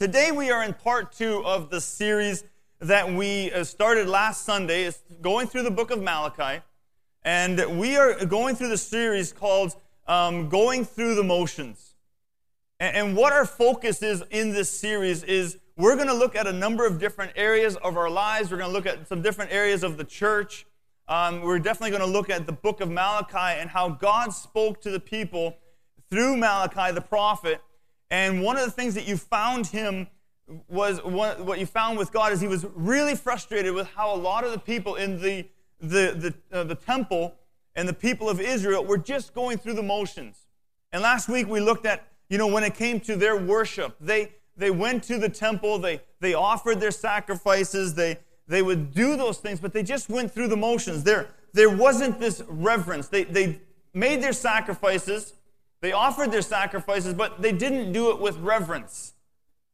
Today we are in part two of the series that we uh, started last Sunday. It's going through the book of Malachi. And we are going through the series called um, Going Through the Motions. And, and what our focus is in this series is we're going to look at a number of different areas of our lives. We're going to look at some different areas of the church. Um, we're definitely going to look at the book of Malachi and how God spoke to the people through Malachi the prophet and one of the things that you found him was what you found with God is he was really frustrated with how a lot of the people in the, the, the, uh, the temple and the people of Israel were just going through the motions. And last week we looked at, you know, when it came to their worship, they, they went to the temple, they, they offered their sacrifices, they, they would do those things, but they just went through the motions. There, there wasn't this reverence. They, they made their sacrifices, they offered their sacrifices, but they didn't do it with reverence.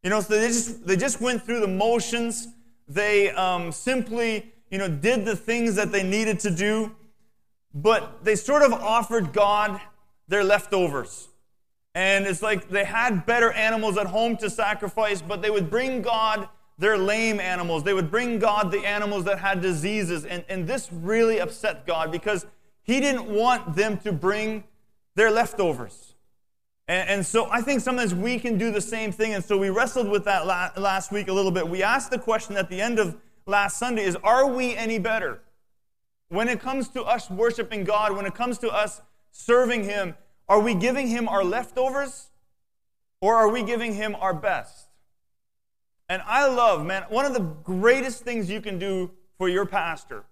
You know, so they just, they just went through the motions. They um, simply, you know, did the things that they needed to do, but they sort of offered God their leftovers. And it's like they had better animals at home to sacrifice, but they would bring God their lame animals. They would bring God the animals that had diseases. And, and this really upset God because He didn't want them to bring their leftovers. And, and, so I think sometimes we can do the same thing. And so we wrestled with that la- last week a little bit. We asked the question at the end of last Sunday is, are we any better? When it comes to us worshiping God, when it comes to us serving Him, are we giving Him our leftovers or are we giving Him our best? And I love, man, one of the greatest things you can do for your pastor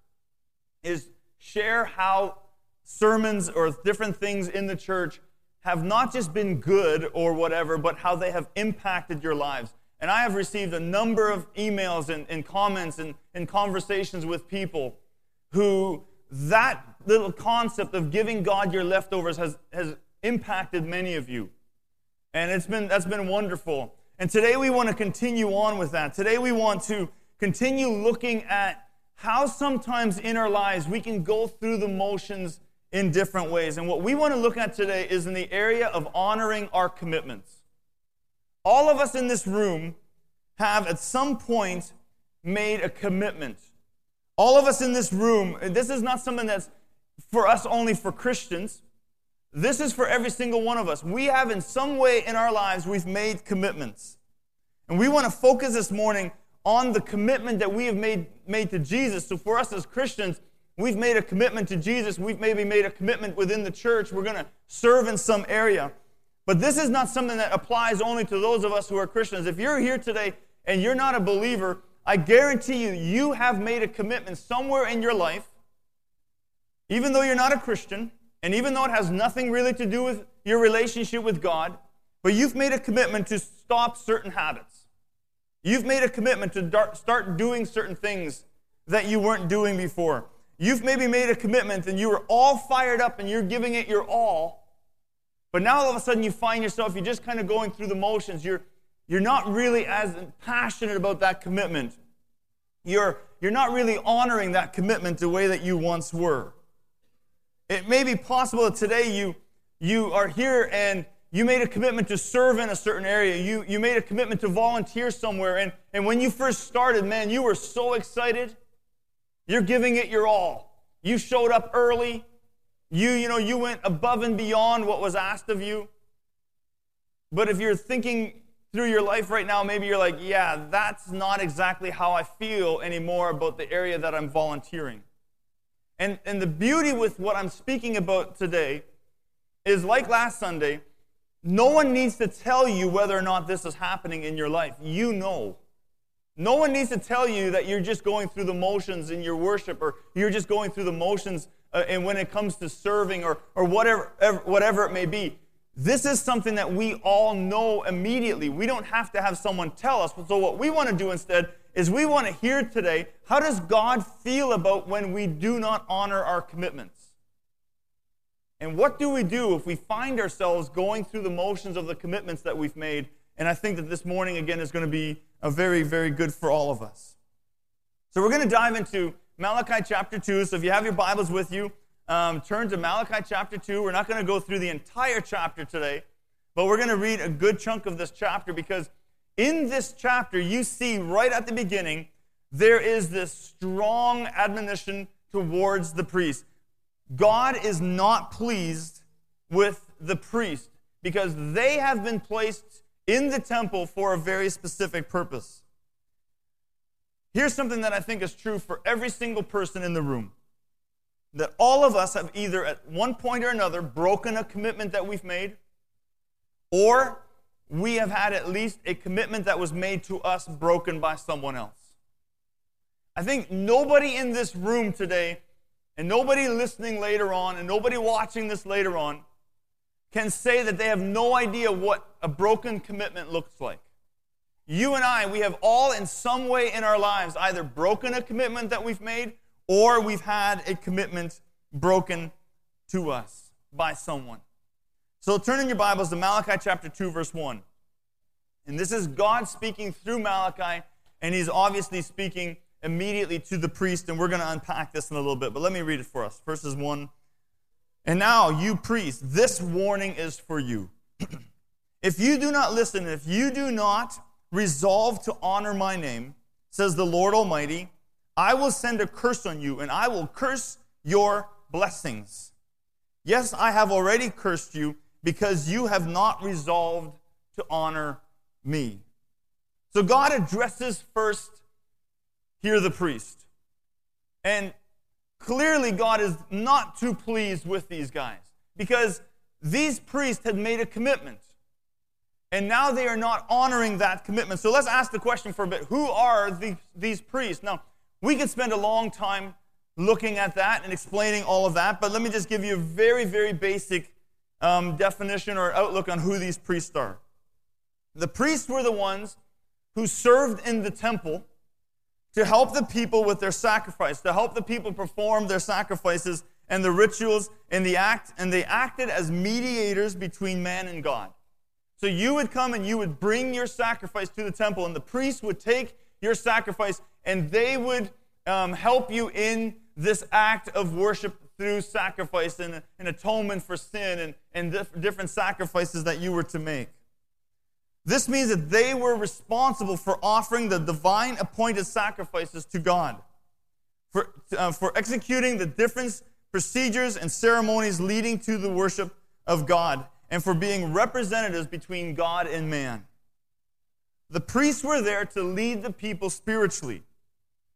is share how sermons or different things in the church have not just been good or whatever, but how they have impacted your lives. And I have received a number of emails and, and comments and, and conversations with people who that little concept of giving God your leftovers has, has impacted many of you. And it's been, that's been wonderful. And today we want to continue on with that. Today we want to continue looking at how sometimes in our lives we can go through the motions in different ways. And what we want to look at today is in the area of honoring our commitments. All of us in this room have at some point made a commitment. All of us in this room, this is not something that's for us only for Christians. This is for every single one of us. We have, in some way in our lives, we've made commitments. And we want to focus this morning on the commitment that we have made, made to Jesus. So, for us as Christians, We've made a commitment to Jesus. We've maybe made a commitment within the church. We're going to serve in some area. But this is not something that applies only to those of us who are Christians. If you're here today and you're not a believer, I guarantee you, you have made a commitment somewhere in your life, even though you're not a Christian, and even though it has nothing really to do with your relationship with God, but you've made a commitment to stop certain habits. You've made a commitment to start doing certain things that you weren't doing before. You've maybe made a commitment and you were all fired up and you're giving it your all. But now all of a sudden you find yourself, you're just kind of going through the motions. You're, you're not really as passionate about that commitment. You're, you're not really honoring that commitment the way that you once were. It may be possible that today you, you are here and you made a commitment to serve in a certain area. You, you made a commitment to volunteer somewhere. And, and when you first started, man, you were so excited. You're giving it your all. You showed up early. You, you know, you went above and beyond what was asked of you. But if you're thinking through your life right now, maybe you're like, yeah, that's not exactly how I feel anymore about the area that I'm volunteering. And, and the beauty with what I'm speaking about today is like last Sunday, no one needs to tell you whether or not this is happening in your life. You know. No one needs to tell you that you're just going through the motions in your worship or you're just going through the motions uh, and when it comes to serving or, or whatever, whatever it may be. This is something that we all know immediately. We don't have to have someone tell us. So, what we want to do instead is we want to hear today how does God feel about when we do not honor our commitments? And what do we do if we find ourselves going through the motions of the commitments that we've made? And I think that this morning, again, is going to be a very, very good for all of us. So we're going to dive into Malachi chapter 2. So if you have your Bibles with you, um, turn to Malachi chapter 2. We're not going to go through the entire chapter today, but we're going to read a good chunk of this chapter because in this chapter, you see right at the beginning, there is this strong admonition towards the priest. God is not pleased with the priest because they have been placed in the temple for a very specific purpose. Here's something that I think is true for every single person in the room that all of us have either at one point or another broken a commitment that we've made, or we have had at least a commitment that was made to us broken by someone else. I think nobody in this room today, and nobody listening later on, and nobody watching this later on, can say that they have no idea what a broken commitment looks like. You and I, we have all in some way in our lives either broken a commitment that we've made or we've had a commitment broken to us by someone. So turn in your Bibles to Malachi chapter 2, verse 1. And this is God speaking through Malachi, and he's obviously speaking immediately to the priest, and we're going to unpack this in a little bit. But let me read it for us. Verses 1 and now, you priests, this warning is for you. if you do not listen, if you do not resolve to honor my name, says the Lord Almighty, I will send a curse on you, and I will curse your blessings. Yes, I have already cursed you because you have not resolved to honor me. So God addresses first here the priest. And Clearly, God is not too pleased with these guys because these priests had made a commitment. And now they are not honoring that commitment. So let's ask the question for a bit who are these, these priests? Now, we could spend a long time looking at that and explaining all of that, but let me just give you a very, very basic um, definition or outlook on who these priests are. The priests were the ones who served in the temple to help the people with their sacrifice, to help the people perform their sacrifices and the rituals and the act, and they acted as mediators between man and God. So you would come and you would bring your sacrifice to the temple, and the priest would take your sacrifice and they would um, help you in this act of worship through sacrifice and, and atonement for sin and, and dif- different sacrifices that you were to make. This means that they were responsible for offering the divine appointed sacrifices to God, for, uh, for executing the different procedures and ceremonies leading to the worship of God, and for being representatives between God and man. The priests were there to lead the people spiritually.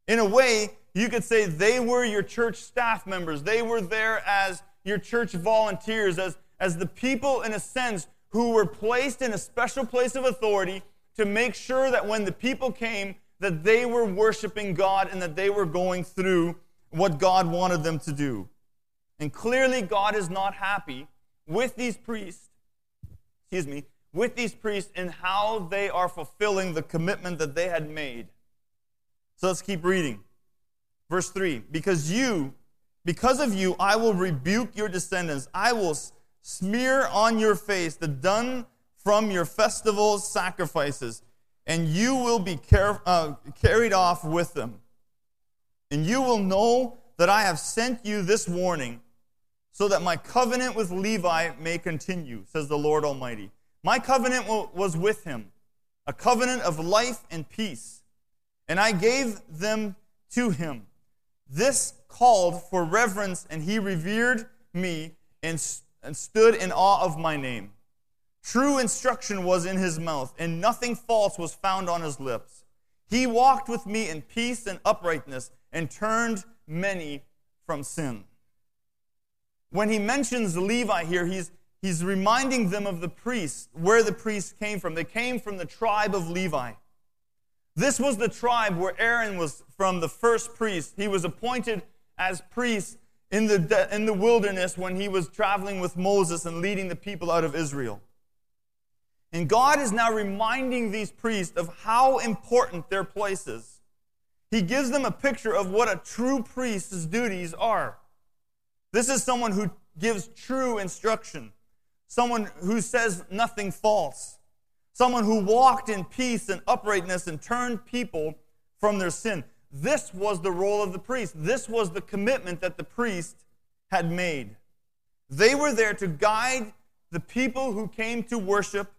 In a way, you could say they were your church staff members. They were there as your church volunteers, as, as the people, in a sense, who were placed in a special place of authority to make sure that when the people came, that they were worshiping God and that they were going through what God wanted them to do. And clearly, God is not happy with these priests, excuse me, with these priests in how they are fulfilling the commitment that they had made. So let's keep reading. Verse 3 Because you, because of you, I will rebuke your descendants. I will Smear on your face the dung from your festivals, sacrifices, and you will be uh, carried off with them. And you will know that I have sent you this warning, so that my covenant with Levi may continue, says the Lord Almighty. My covenant was with him, a covenant of life and peace, and I gave them to him. This called for reverence, and he revered me and and stood in awe of my name. True instruction was in his mouth, and nothing false was found on his lips. He walked with me in peace and uprightness, and turned many from sin. When he mentions Levi here, he's, he's reminding them of the priests, where the priests came from. They came from the tribe of Levi. This was the tribe where Aaron was from, the first priest. He was appointed as priest in the, in the wilderness when he was traveling with Moses and leading the people out of Israel. And God is now reminding these priests of how important their place is. He gives them a picture of what a true priest's duties are. This is someone who gives true instruction, someone who says nothing false, someone who walked in peace and uprightness and turned people from their sin. This was the role of the priest. This was the commitment that the priest had made. They were there to guide the people who came to worship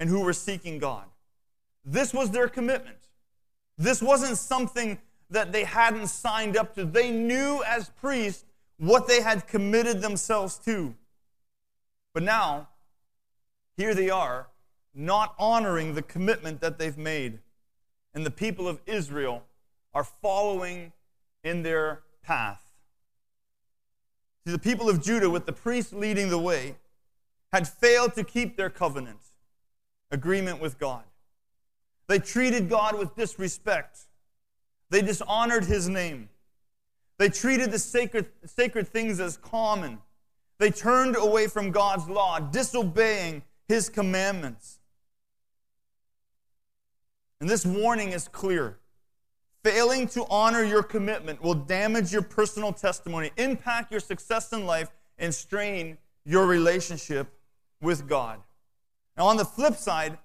and who were seeking God. This was their commitment. This wasn't something that they hadn't signed up to. They knew as priests what they had committed themselves to. But now, here they are, not honoring the commitment that they've made. And the people of Israel are following in their path. See, the people of Judah, with the priests leading the way, had failed to keep their covenant agreement with God. They treated God with disrespect. They dishonored his name. They treated the sacred, sacred things as common. They turned away from God's law, disobeying his commandments. And this warning is clear. Failing to honor your commitment will damage your personal testimony, impact your success in life, and strain your relationship with God. Now, on the flip side,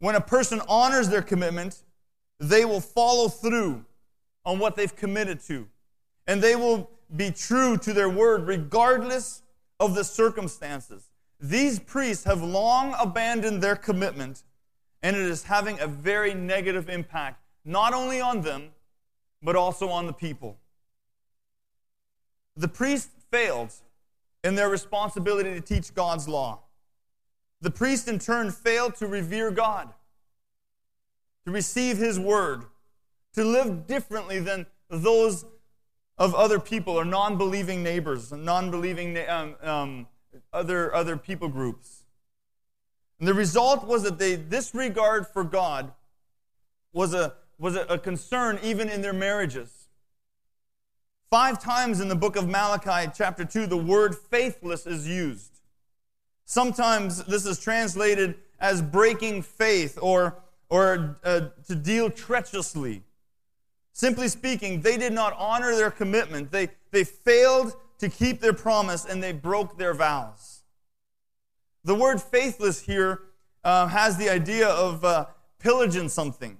when a person honors their commitment, they will follow through on what they've committed to. And they will be true to their word regardless of the circumstances. These priests have long abandoned their commitment, and it is having a very negative impact, not only on them, but also on the people. The priests failed in their responsibility to teach God's law. The priest, in turn, failed to revere God, to receive his word, to live differently than those of other people or non believing neighbors, non believing um, um, other, other people groups. And the result was that they disregard for God was a, was a, concern even in their marriages. Five times in the book of Malachi, chapter 2, the word faithless is used. Sometimes this is translated as breaking faith or, or uh, to deal treacherously. Simply speaking, they did not honor their commitment. They, they failed to keep their promise and they broke their vows. The word faithless here uh, has the idea of uh, pillaging something,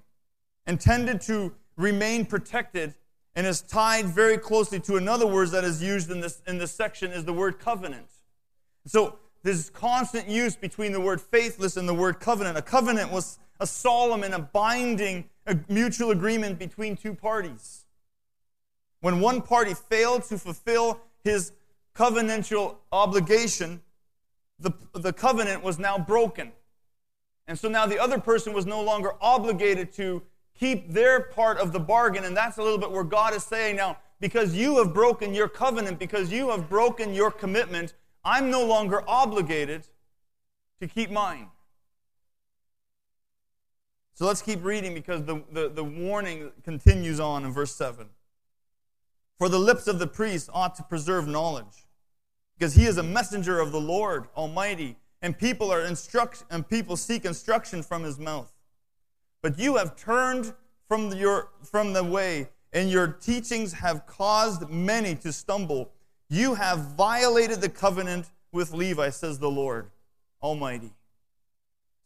intended to remain protected, and is tied very closely to another word that is used in this, in this section is the word covenant. So there's constant use between the word faithless and the word covenant. A covenant was a solemn and a binding a mutual agreement between two parties. When one party failed to fulfill his covenantal obligation, the, the covenant was now broken. And so now the other person was no longer obligated to keep their part of the bargain. And that's a little bit where God is saying now, because you have broken your covenant, because you have broken your commitment, I'm no longer obligated to keep mine. So let's keep reading because the, the, the, warning continues on in verse 7. For the lips of the priest ought to preserve knowledge, because he is a messenger of the Lord Almighty, and people are instruct and people seek instruction from his mouth. But you have turned from your from the way, and your teachings have caused many to stumble. You have violated the covenant with Levi, says the Lord Almighty.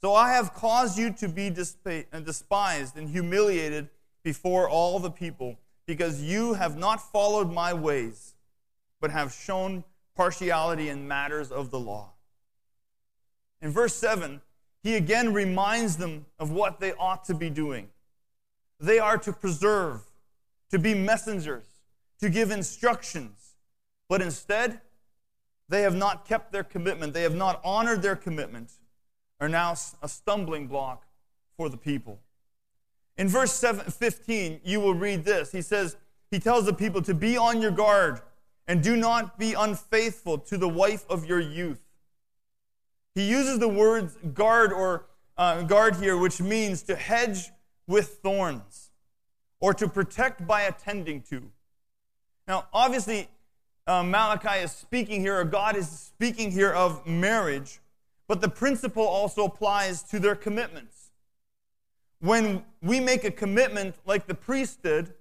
So I have caused you to be uh, despised and humiliated before all the people, because you have not followed my ways, but have shown partiality in matters of the law. In verse 7, he again reminds them of what they ought to be doing. They are to preserve, to be messengers, to give instructions, but instead, they have not kept their commitment. They have not honored their commitment, are now a stumbling block for the people. In verse 7, 15, you will read this. He says, He tells the people to be on your guard and do not be unfaithful to the wife of your youth. He uses the words guard or uh, guard here, which means to hedge with thorns or to protect by attending to. Now, obviously, uh, Malachi is speaking here, or God is speaking here of marriage, but the principle also applies to their commitments. When we make a commitment like the priest did,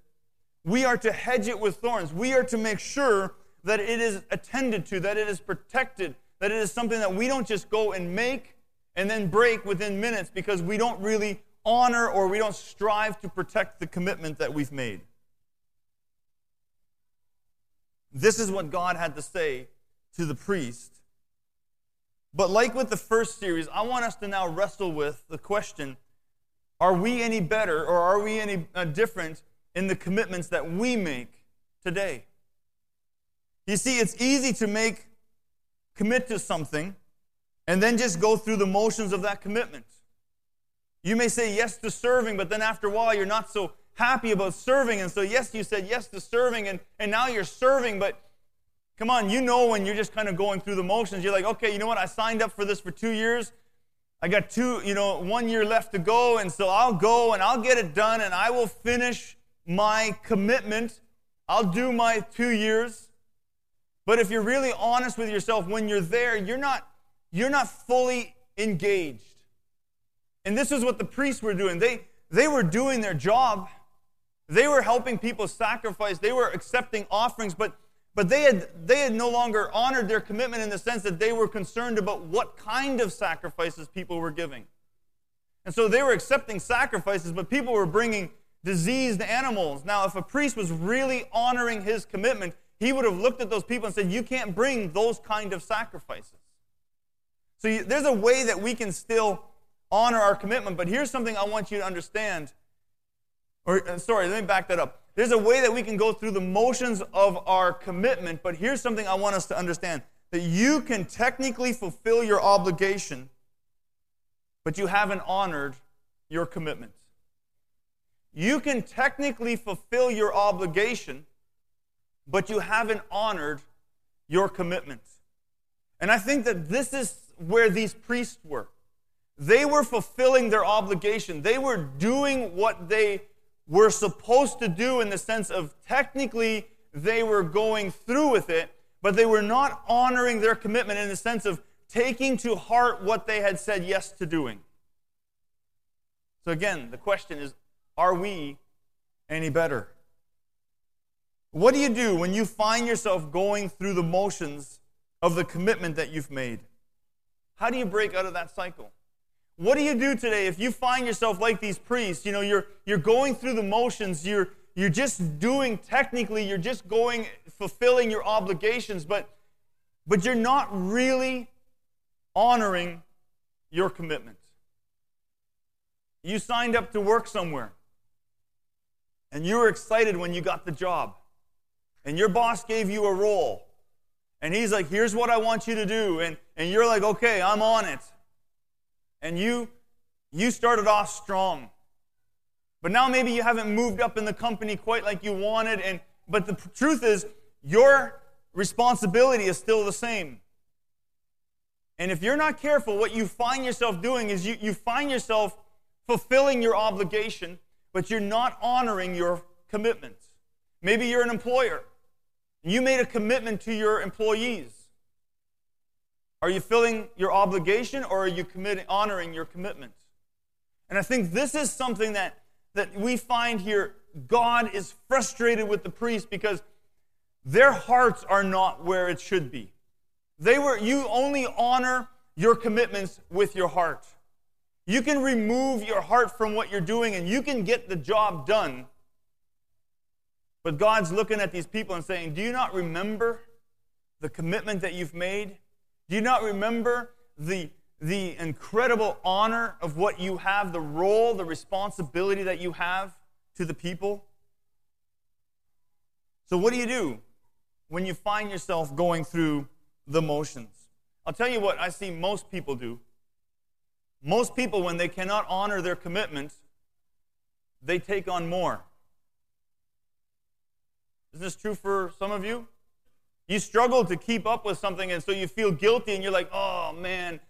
we are to hedge it with thorns. We are to make sure that it is attended to, that it is protected, that it is something that we don't just go and make and then break within minutes because we don't really honor or we don't strive to protect the commitment that we've made. This is what God had to say to the priest. But like with the first series, I want us to now wrestle with the question Are we any better or are we any uh, different in the commitments that we make today? You see, it's easy to make, commit to something, and then just go through the motions of that commitment. You may say yes to serving, but then after a while, you're not so happy about serving. And so, yes, you said yes to serving, and, and now you're serving, but come on, you know when you're just kind of going through the motions, you're like, okay, you know what? I signed up for this for two years. I got two, you know, one year left to go, and so I'll go and I'll get it done and I will finish my commitment. I'll do my two years. But if you're really honest with yourself, when you're there, you're not, you're not fully engaged. And this is what the priests were doing. They, they were doing their job. They were helping people sacrifice. They were accepting offerings, but but they had, they had no longer honored their commitment in the sense that they were concerned about what kind of sacrifices people were giving. And so they were accepting sacrifices, but people were bringing diseased animals. Now, if a priest was really honoring his commitment, he would have looked at those people and said, You can't bring those kind of sacrifices. So you, there's a way that we can still honor our commitment, but here's something I want you to understand. Or, uh, sorry, let me back that up. There's a way that we can go through the motions of our commitment, but here's something I want us to understand that you can technically fulfill your obligation, but you haven't honored your commitment. You can technically fulfill your obligation, but you haven't honored your commitment. And I think that this is where these priests were. They were fulfilling their obligation, they were doing what they were supposed to do in the sense of technically they were going through with it, but they were not honoring their commitment in the sense of taking to heart what they had said yes to doing. So, again, the question is are we any better? What do you do when you find yourself going through the motions of the commitment that you've made? How do you break out of that cycle? What do you do today if you find yourself like these priests? You know, you're, you're going through the motions, you're, you're just doing technically, you're just going, fulfilling your obligations, but, but you're not really honoring your commitment. You signed up to work somewhere, and you were excited when you got the job, and your boss gave you a role, and he's like, Here's what I want you to do, and, and you're like, Okay, I'm on it and you you started off strong. But now maybe you haven't moved up in the company quite like you wanted and but the truth is your responsibility is still the same. And if you're not careful, what you find yourself doing is you, you find yourself fulfilling your obligation, but you're not honoring your commitment. Maybe you're an employer. You made a commitment to your employees. Are you filling your obligation or are you committing, honoring your commitment? And I think this is something that, that we find here. God is frustrated with the priests because their hearts are not where it should be. They were, you only honor your commitments with your heart. You can remove your heart from what you're doing and you can get the job done. But God's looking at these people and saying, Do you not remember the commitment that you've made? Do you not remember the, the incredible honor of what you have, the role, the responsibility that you have to the people? So, what do you do when you find yourself going through the motions? I'll tell you what I see most people do. Most people, when they cannot honor their commitments, they take on more. Is this true for some of you? You struggle to keep up with something, and so you feel guilty, and you're like, oh man,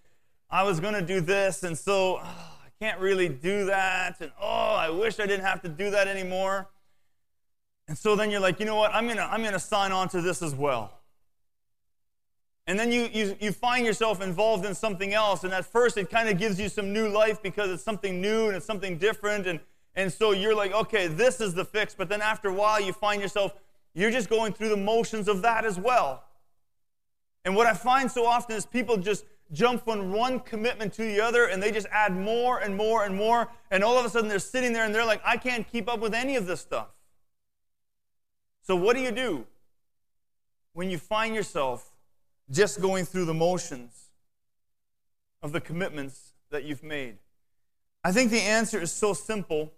I was going to do this, and so oh, I can't really do that, and oh, I wish I didn't have to do that anymore. And so then you're like, you know what, I'm going to I'm going to sign on to this as well. And then you, you, you find yourself involved in something else, and at first it kind of gives you some new life because it's something new and it's something different, and, and so you're like, okay, this is the fix. But then after a while, you find yourself you're just going through the motions of that as well. And what I find so often is people just jump from one commitment to the other and they just add more and more and more. And all of a sudden they're sitting there and they're like, I can't keep up with any of this stuff. So, what do you do when you find yourself just going through the motions of the commitments that you've made? I think the answer is so simple,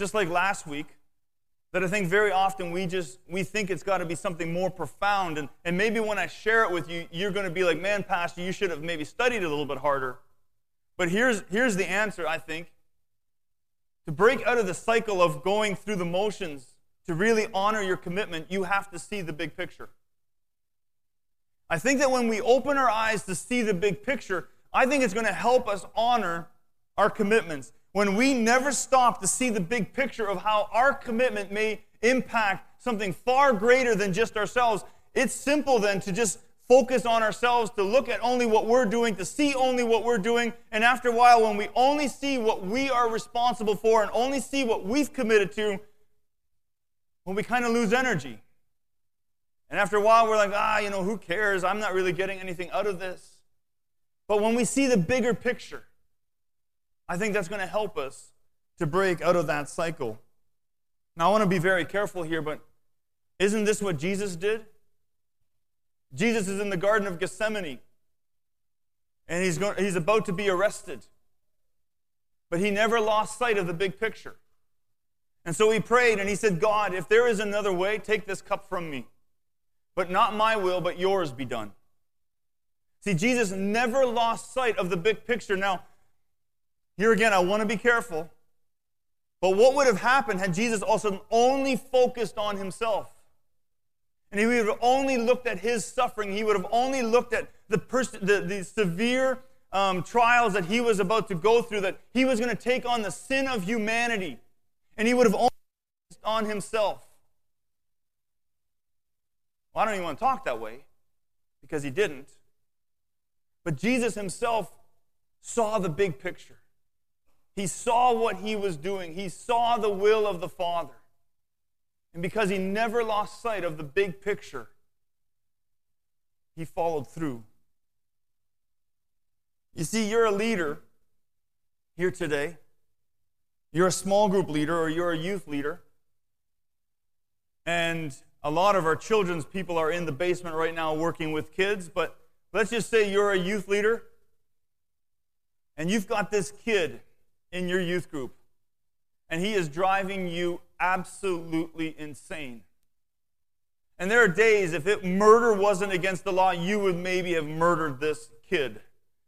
just like last week, that I think very often we just we think it's got to be something more profound. And, and maybe when I share it with you, you're going to be like, man, Pastor, you should have maybe studied it a little bit harder. But here's, here's the answer, I think. To break out of the cycle of going through the motions, to really honor your commitment, you have to see the big picture. I think that when we open our eyes to see the big picture, I think it's going to help us honor our commitments. When we never stop to see the big picture of how our commitment may impact something far greater than just ourselves, it's simple then to just focus on ourselves, to look at only what we're doing, to see only what we're doing. And after a while, when we only see what we are responsible for and only see what we've committed to, when we kind of lose energy. And after a while, we're like, ah, you know, who cares? I'm not really getting anything out of this. But when we see the bigger picture, I think that's going to help us to break out of that cycle. Now, I want to be very careful here, but isn't this what Jesus did? Jesus is in the Garden of Gethsemane, and he's, going, he's about to be arrested. But he never lost sight of the big picture. And so he prayed and he said, God, if there is another way, take this cup from me. But not my will, but yours be done. See, Jesus never lost sight of the big picture. Now, here again, I want to be careful. But what would have happened had Jesus also only focused on himself? And he would have only looked at his suffering. He would have only looked at the, pers- the, the severe um, trials that he was about to go through, that he was going to take on the sin of humanity. And he would have only focused on himself. Well, I don't even want to talk that way because he didn't. But Jesus himself saw the big picture. He saw what he was doing, he saw the will of the Father. And because he never lost sight of the big picture, he followed through. You see, you're a leader here today. You're a small group leader or you're a youth leader. And a lot of our children's people are in the basement right now working with kids, but let's just say you're a youth leader and you've got this kid in your youth group, and he is driving you absolutely insane. And there are days, if it, murder wasn't against the law, you would maybe have murdered this kid.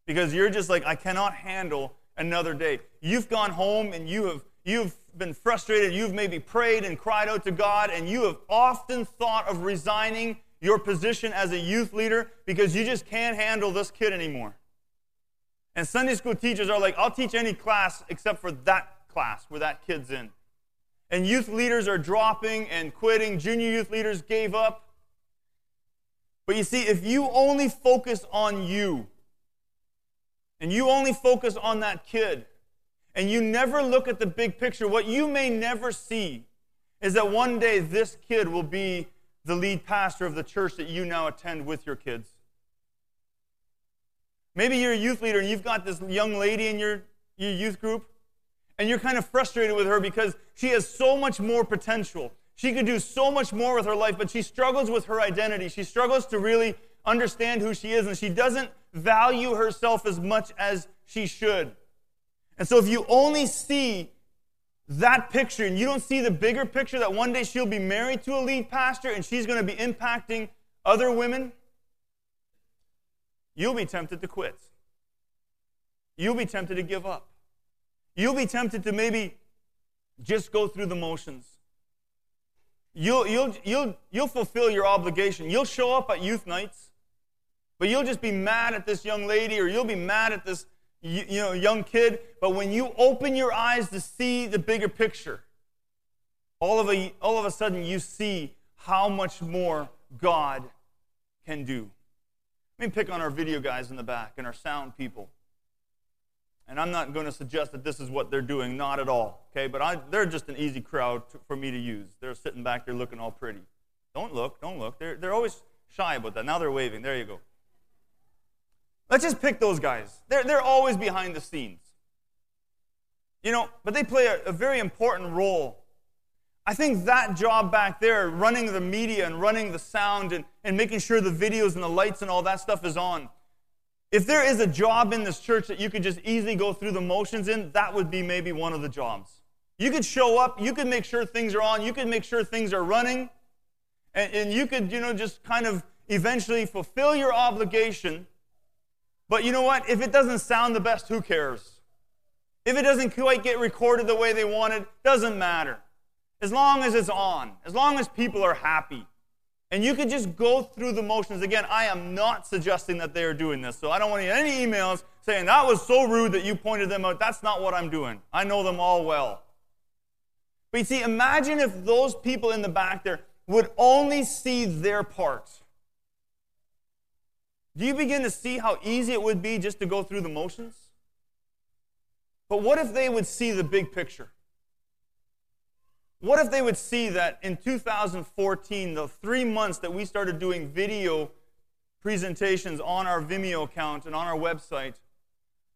Because you're just like, I cannot handle another day. You've gone home and you have you've been frustrated, you've maybe prayed and cried out to God, and you have often thought of resigning your position as a youth leader because you just can't handle this kid anymore. And Sunday school teachers are like, I'll teach any class except for that class where that kid's in. And youth leaders are dropping and quitting. Junior youth leaders gave up. But you see, if you only focus on you, and you only focus on that kid, and you never look at the big picture, what you may never see is that one day this kid will be the lead pastor of the church that you now attend with your kids. Maybe you're a youth leader and you've got this young lady in your, your youth group, and you're kind of frustrated with her because she has so much more potential. She could do so much more with her life, but she struggles with her identity. She struggles to really understand who she is, and she doesn't value herself as much as she should. And so, if you only see that picture and you don't see the bigger picture that one day she'll be married to a lead pastor and she's going to be impacting other women, You'll be tempted to quit. You'll be tempted to give up. You'll be tempted to maybe just go through the motions. You'll, you'll, you'll, you'll fulfill your obligation. You'll show up at youth nights, but you'll just be mad at this young lady or you'll be mad at this you, you know, young kid. But when you open your eyes to see the bigger picture, all of, a, all of a sudden you see how much more God can do. Let me pick on our video guys in the back and our sound people. And I'm not going to suggest that this is what they're doing, not at all. Okay, but I, they're just an easy crowd to, for me to use. They're sitting back there looking all pretty. Don't look, don't look. They're, they're always shy about that. Now they're waving. There you go. Let's just pick those guys. They're, they're always behind the scenes. You know, but they play a, a very important role I think that job back there, running the media and running the sound and, and making sure the videos and the lights and all that stuff is on, If there is a job in this church that you could just easily go through the motions in, that would be maybe one of the jobs. You could show up, you could make sure things are on, you could make sure things are running, and, and you could, you know, just kind of eventually fulfill your obligation. But you know what? If it doesn't sound the best, who cares? If it doesn't quite get recorded the way they wanted, doesn't matter. As long as it's on, as long as people are happy. And you could just go through the motions. Again, I am not suggesting that they are doing this. So I don't want any emails saying that was so rude that you pointed them out. That's not what I'm doing. I know them all well. But you see, imagine if those people in the back there would only see their part. Do you begin to see how easy it would be just to go through the motions? But what if they would see the big picture? What if they would see that in 2014, the three months that we started doing video presentations on our Vimeo account and on our website,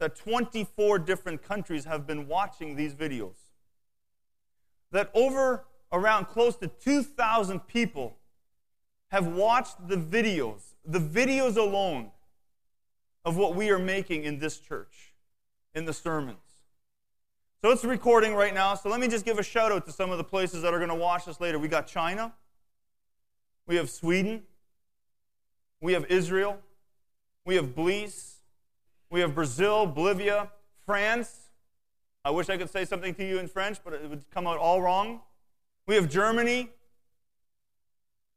that 24 different countries have been watching these videos? That over around close to 2,000 people have watched the videos, the videos alone of what we are making in this church, in the sermons. So it's recording right now. So let me just give a shout out to some of the places that are going to watch this later. We got China, we have Sweden, we have Israel, we have Belize, we have Brazil, Bolivia, France. I wish I could say something to you in French, but it would come out all wrong. We have Germany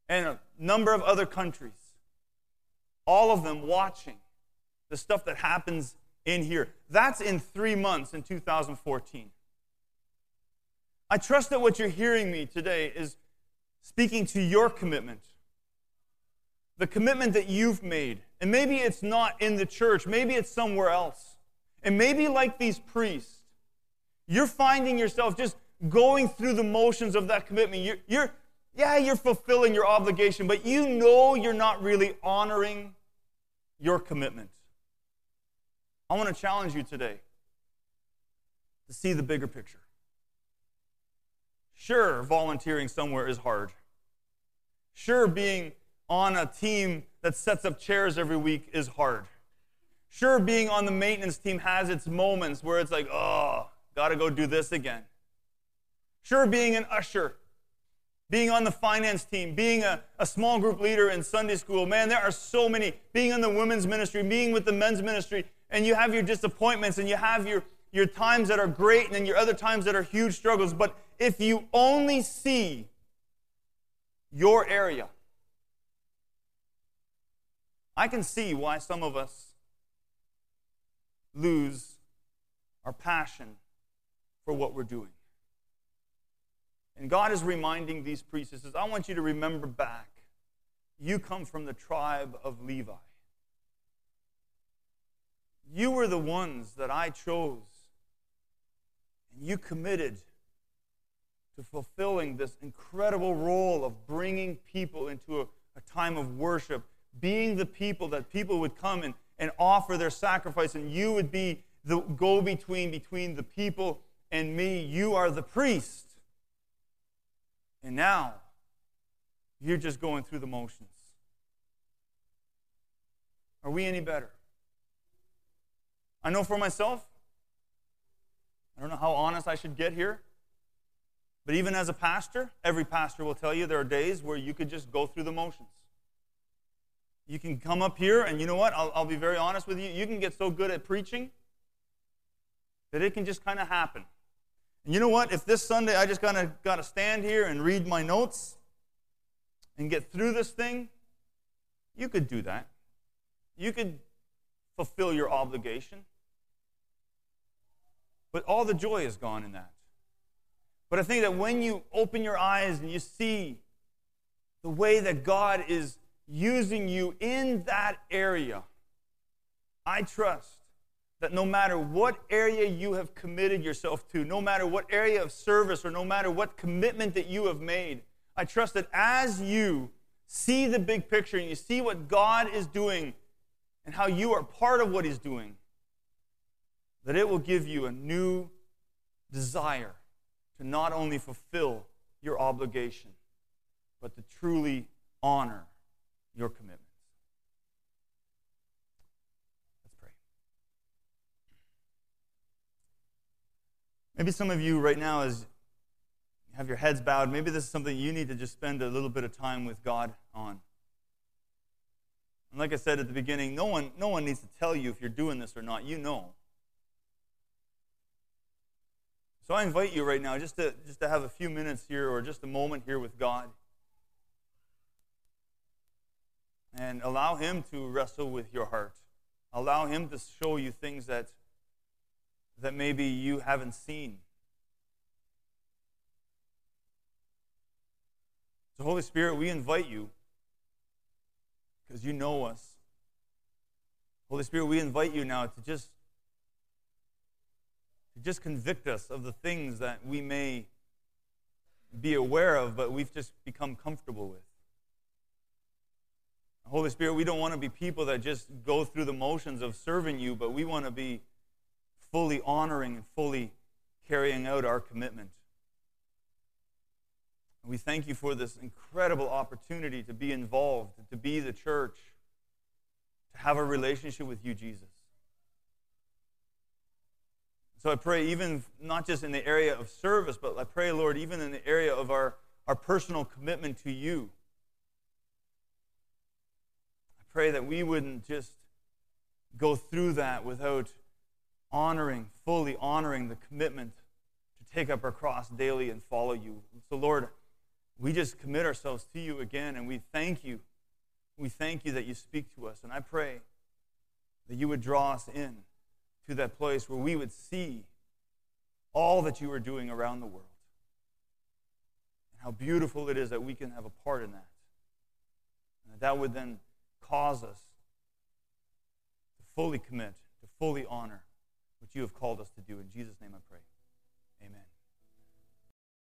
and a number of other countries. All of them watching the stuff that happens in here. That's in three months in 2014. I trust that what you're hearing me today is speaking to your commitment, the commitment that you've made. And maybe it's not in the church, maybe it's somewhere else. And maybe, like these priests, you're finding yourself just going through the motions of that commitment. You're, you're, yeah, you're fulfilling your obligation, but you know you're not really honoring your commitment. I want to challenge you today to see the bigger picture. Sure, volunteering somewhere is hard. Sure, being on a team that sets up chairs every week is hard. Sure, being on the maintenance team has its moments where it's like, oh, got to go do this again. Sure, being an usher, being on the finance team, being a, a small group leader in Sunday school, man, there are so many. Being in the women's ministry, being with the men's ministry, and you have your disappointments and you have your, your times that are great and then your other times that are huge struggles. But if you only see your area, I can see why some of us lose our passion for what we're doing. And God is reminding these priests, says, I want you to remember back. You come from the tribe of Levi. You were the ones that I chose. And you committed to fulfilling this incredible role of bringing people into a, a time of worship, being the people that people would come and, and offer their sacrifice, and you would be the go between between the people and me. You are the priest. And now, you're just going through the motions. Are we any better? I know for myself, I don't know how honest I should get here, but even as a pastor, every pastor will tell you there are days where you could just go through the motions. You can come up here, and you know what? I'll, I'll be very honest with you. You can get so good at preaching that it can just kind of happen. And you know what? If this Sunday I just kind of got to stand here and read my notes and get through this thing, you could do that. You could fulfill your obligation. But all the joy is gone in that. But I think that when you open your eyes and you see the way that God is using you in that area, I trust that no matter what area you have committed yourself to, no matter what area of service or no matter what commitment that you have made, I trust that as you see the big picture and you see what God is doing and how you are part of what He's doing, that it will give you a new desire to not only fulfill your obligation, but to truly honor your commitments. Let's pray. Maybe some of you right now, is have your heads bowed, maybe this is something you need to just spend a little bit of time with God on. And like I said at the beginning, no one, no one needs to tell you if you're doing this or not. You know. So I invite you right now just to, just to have a few minutes here or just a moment here with God. And allow Him to wrestle with your heart. Allow Him to show you things that, that maybe you haven't seen. So, Holy Spirit, we invite you because you know us. Holy Spirit, we invite you now to just just convict us of the things that we may be aware of, but we've just become comfortable with. Holy Spirit, we don't want to be people that just go through the motions of serving you, but we want to be fully honoring and fully carrying out our commitment. We thank you for this incredible opportunity to be involved, to be the church, to have a relationship with you, Jesus. So I pray, even not just in the area of service, but I pray, Lord, even in the area of our, our personal commitment to you. I pray that we wouldn't just go through that without honoring, fully honoring the commitment to take up our cross daily and follow you. So, Lord, we just commit ourselves to you again and we thank you. We thank you that you speak to us. And I pray that you would draw us in to that place where we would see all that you are doing around the world. And how beautiful it is that we can have a part in that. And that, that would then cause us to fully commit, to fully honor what you have called us to do. In Jesus' name I pray.